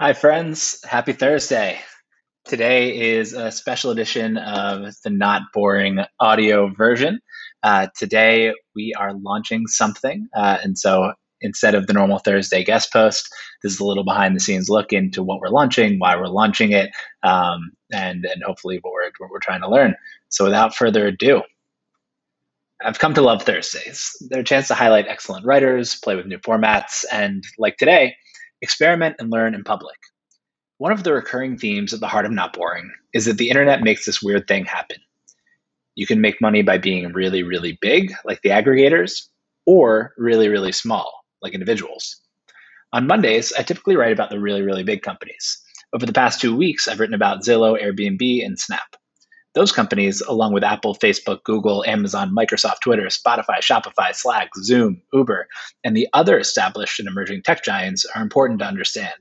Hi, friends. Happy Thursday. Today is a special edition of the Not Boring audio version. Uh, today, we are launching something. Uh, and so instead of the normal Thursday guest post, this is a little behind the scenes look into what we're launching, why we're launching it, um, and, and hopefully what we're, what we're trying to learn. So without further ado, I've come to love Thursdays. They're a chance to highlight excellent writers, play with new formats, and like today, experiment and learn in public. One of the recurring themes at the heart of Not Boring is that the internet makes this weird thing happen. You can make money by being really, really big, like the aggregators, or really, really small, like individuals. On Mondays, I typically write about the really, really big companies. Over the past two weeks, I've written about Zillow, Airbnb, and Snap. Those companies, along with Apple, Facebook, Google, Amazon, Microsoft, Twitter, Spotify, Shopify, Slack, Zoom, Uber, and the other established and emerging tech giants, are important to understand.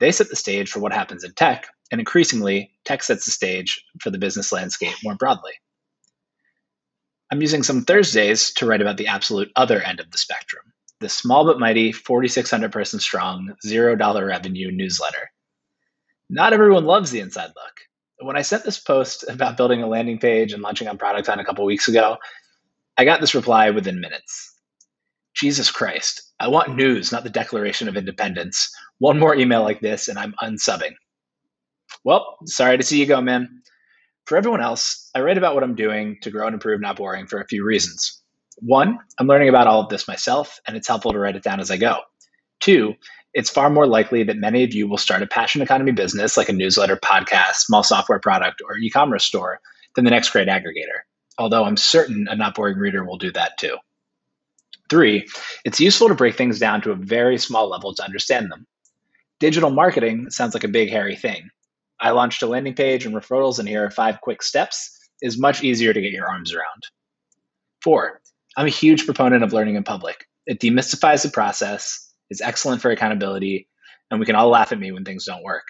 They set the stage for what happens in tech, and increasingly, tech sets the stage for the business landscape more broadly. I'm using some Thursdays to write about the absolute other end of the spectrum the small but mighty 4,600 person strong, $0 revenue newsletter. Not everyone loves the inside look when I sent this post about building a landing page and launching on Product Hunt a couple weeks ago, I got this reply within minutes. Jesus Christ, I want news, not the Declaration of Independence. One more email like this, and I'm unsubbing. Well, sorry to see you go, man. For everyone else, I write about what I'm doing to grow and improve Not Boring for a few reasons. One, I'm learning about all of this myself, and it's helpful to write it down as I go. Two, it's far more likely that many of you will start a passion economy business like a newsletter, podcast, small software product, or e commerce store than the next great aggregator. Although I'm certain a not boring reader will do that too. Three, it's useful to break things down to a very small level to understand them. Digital marketing sounds like a big, hairy thing. I launched a landing page and referrals, and here are five quick steps is much easier to get your arms around. Four, I'm a huge proponent of learning in public. It demystifies the process, is excellent for accountability, and we can all laugh at me when things don't work.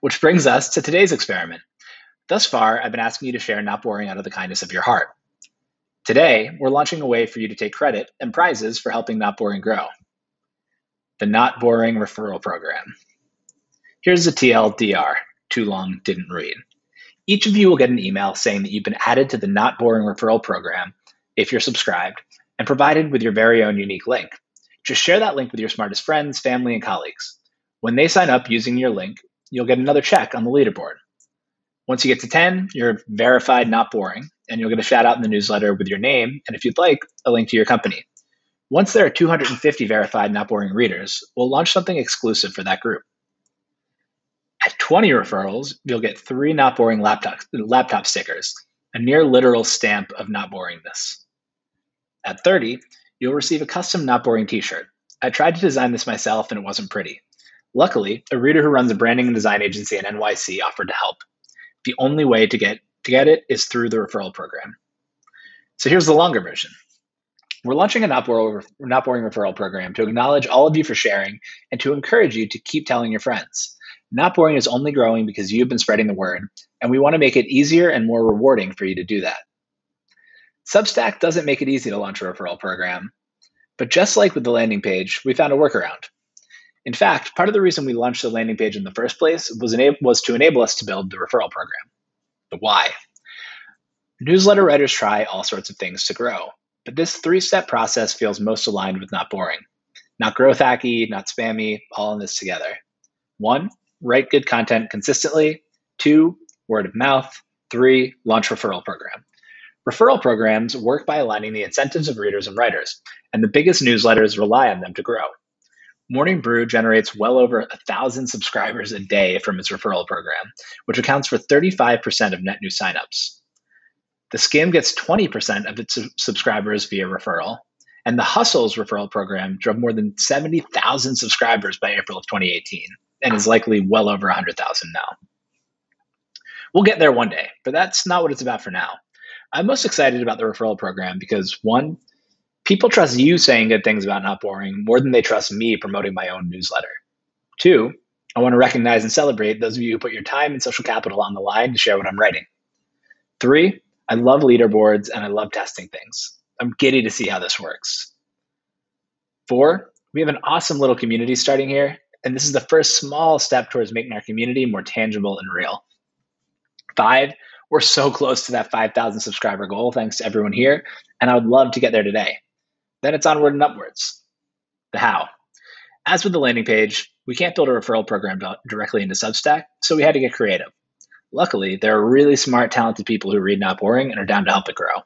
Which brings us to today's experiment. Thus far, I've been asking you to share Not Boring out of the kindness of your heart. Today, we're launching a way for you to take credit and prizes for helping Not Boring grow the Not Boring Referral Program. Here's a TLDR too long, didn't read. Each of you will get an email saying that you've been added to the Not Boring Referral Program if you're subscribed and provided with your very own unique link. Just share that link with your smartest friends, family, and colleagues. When they sign up using your link, you'll get another check on the leaderboard. Once you get to 10, you're verified, not boring, and you'll get a shout out in the newsletter with your name and, if you'd like, a link to your company. Once there are 250 verified, not boring readers, we'll launch something exclusive for that group. At 20 referrals, you'll get three not boring laptop, laptop stickers, a near literal stamp of not boringness. At 30, you'll receive a custom Not Boring t shirt. I tried to design this myself and it wasn't pretty. Luckily, a reader who runs a branding and design agency in NYC offered to help. The only way to get, to get it is through the referral program. So here's the longer version. We're launching a Not Boring, Not Boring referral program to acknowledge all of you for sharing and to encourage you to keep telling your friends. Not Boring is only growing because you've been spreading the word, and we want to make it easier and more rewarding for you to do that. Substack doesn't make it easy to launch a referral program. But just like with the landing page, we found a workaround. In fact, part of the reason we launched the landing page in the first place was, enab- was to enable us to build the referral program. The why. Newsletter writers try all sorts of things to grow, but this three step process feels most aligned with not boring. Not growth hacky, not spammy, all in this together. One, write good content consistently. Two, word of mouth. Three, launch referral program. Referral programs work by aligning the incentives of readers and writers, and the biggest newsletters rely on them to grow. Morning Brew generates well over a thousand subscribers a day from its referral program, which accounts for 35% of net new signups. The Skim gets 20% of its subscribers via referral, and the Hustle's referral program drove more than 70,000 subscribers by April of 2018 and is likely well over 100,000 now. We'll get there one day, but that's not what it's about for now. I'm most excited about the referral program because one, people trust you saying good things about Not Boring more than they trust me promoting my own newsletter. Two, I want to recognize and celebrate those of you who put your time and social capital on the line to share what I'm writing. Three, I love leaderboards and I love testing things. I'm giddy to see how this works. Four, we have an awesome little community starting here, And this is the first small step towards making our community more tangible and real. Five, we're so close to that 5,000 subscriber goal, thanks to everyone here. And I would love to get there today. Then it's onward and upwards. The how. As with the landing page, we can't build a referral program directly into Substack, so we had to get creative. Luckily, there are really smart, talented people who read Not Boring and are down to help it grow.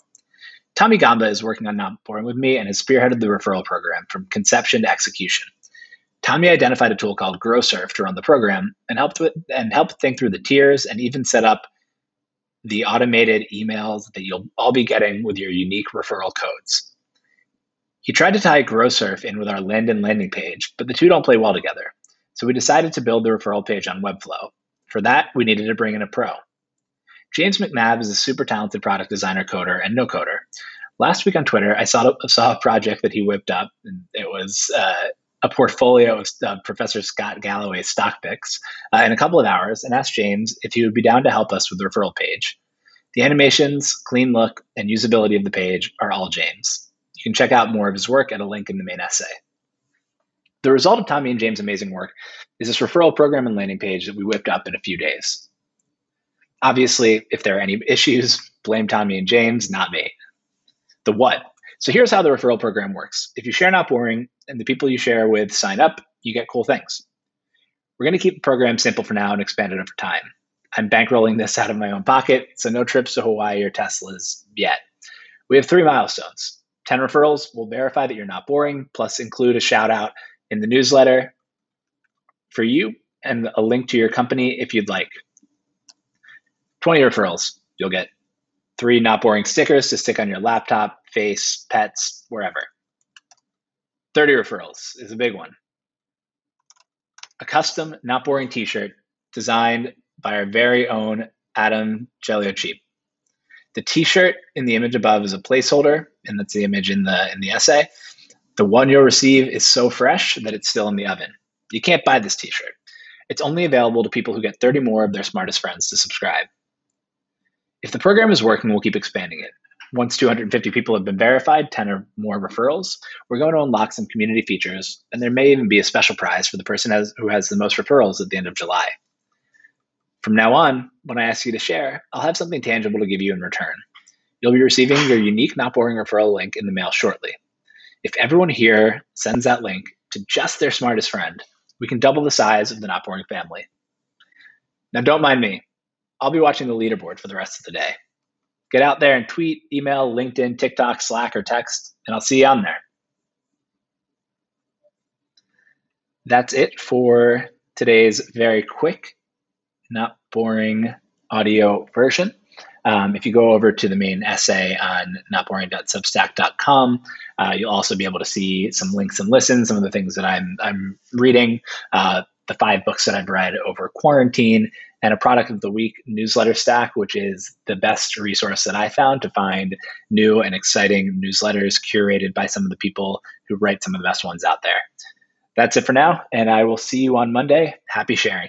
Tommy Gamba is working on Not Boring with me and has spearheaded the referral program from conception to execution. Tommy identified a tool called GrowSurf to run the program and helped with and helped think through the tiers and even set up the automated emails that you'll all be getting with your unique referral codes. He tried to tie GrowSurf in with our Landon landing page, but the two don't play well together. So we decided to build the referral page on Webflow. For that, we needed to bring in a pro. James McNabb is a super talented product designer, coder, and no coder. Last week on Twitter, I saw, saw a project that he whipped up, and it was uh, a portfolio of uh, Professor Scott Galloway's stock picks uh, in a couple of hours and asked James if he would be down to help us with the referral page. The animations, clean look, and usability of the page are all James. You can check out more of his work at a link in the main essay. The result of Tommy and James' amazing work is this referral program and landing page that we whipped up in a few days. Obviously, if there are any issues, blame Tommy and James, not me. The what? So here's how the referral program works. If you share Not Boring and the people you share with sign up, you get cool things. We're going to keep the program simple for now and expand it over time. I'm bankrolling this out of my own pocket, so no trips to Hawaii or Teslas yet. We have three milestones 10 referrals will verify that you're not boring, plus include a shout out in the newsletter for you and a link to your company if you'd like. 20 referrals, you'll get three not boring stickers to stick on your laptop, face, pets, wherever. 30 referrals is a big one. A custom not boring t shirt designed by our very own Adam Cheap. The t shirt in the image above is a placeholder, and that's the image in the, in the essay. The one you'll receive is so fresh that it's still in the oven. You can't buy this t shirt. It's only available to people who get 30 more of their smartest friends to subscribe. If the program is working, we'll keep expanding it. Once 250 people have been verified, 10 or more referrals, we're going to unlock some community features, and there may even be a special prize for the person has, who has the most referrals at the end of July. From now on, when I ask you to share, I'll have something tangible to give you in return. You'll be receiving your unique Not Boring referral link in the mail shortly. If everyone here sends that link to just their smartest friend, we can double the size of the Not Boring family. Now, don't mind me. I'll be watching the leaderboard for the rest of the day. Get out there and tweet, email, LinkedIn, TikTok, Slack, or text, and I'll see you on there. That's it for today's very quick, not boring audio version. Um, if you go over to the main essay on notboring.substack.com, uh, you'll also be able to see some links and listens, some of the things that I'm, I'm reading, uh, the five books that I've read over quarantine, and a product of the week newsletter stack, which is the best resource that I found to find new and exciting newsletters curated by some of the people who write some of the best ones out there. That's it for now, and I will see you on Monday. Happy sharing.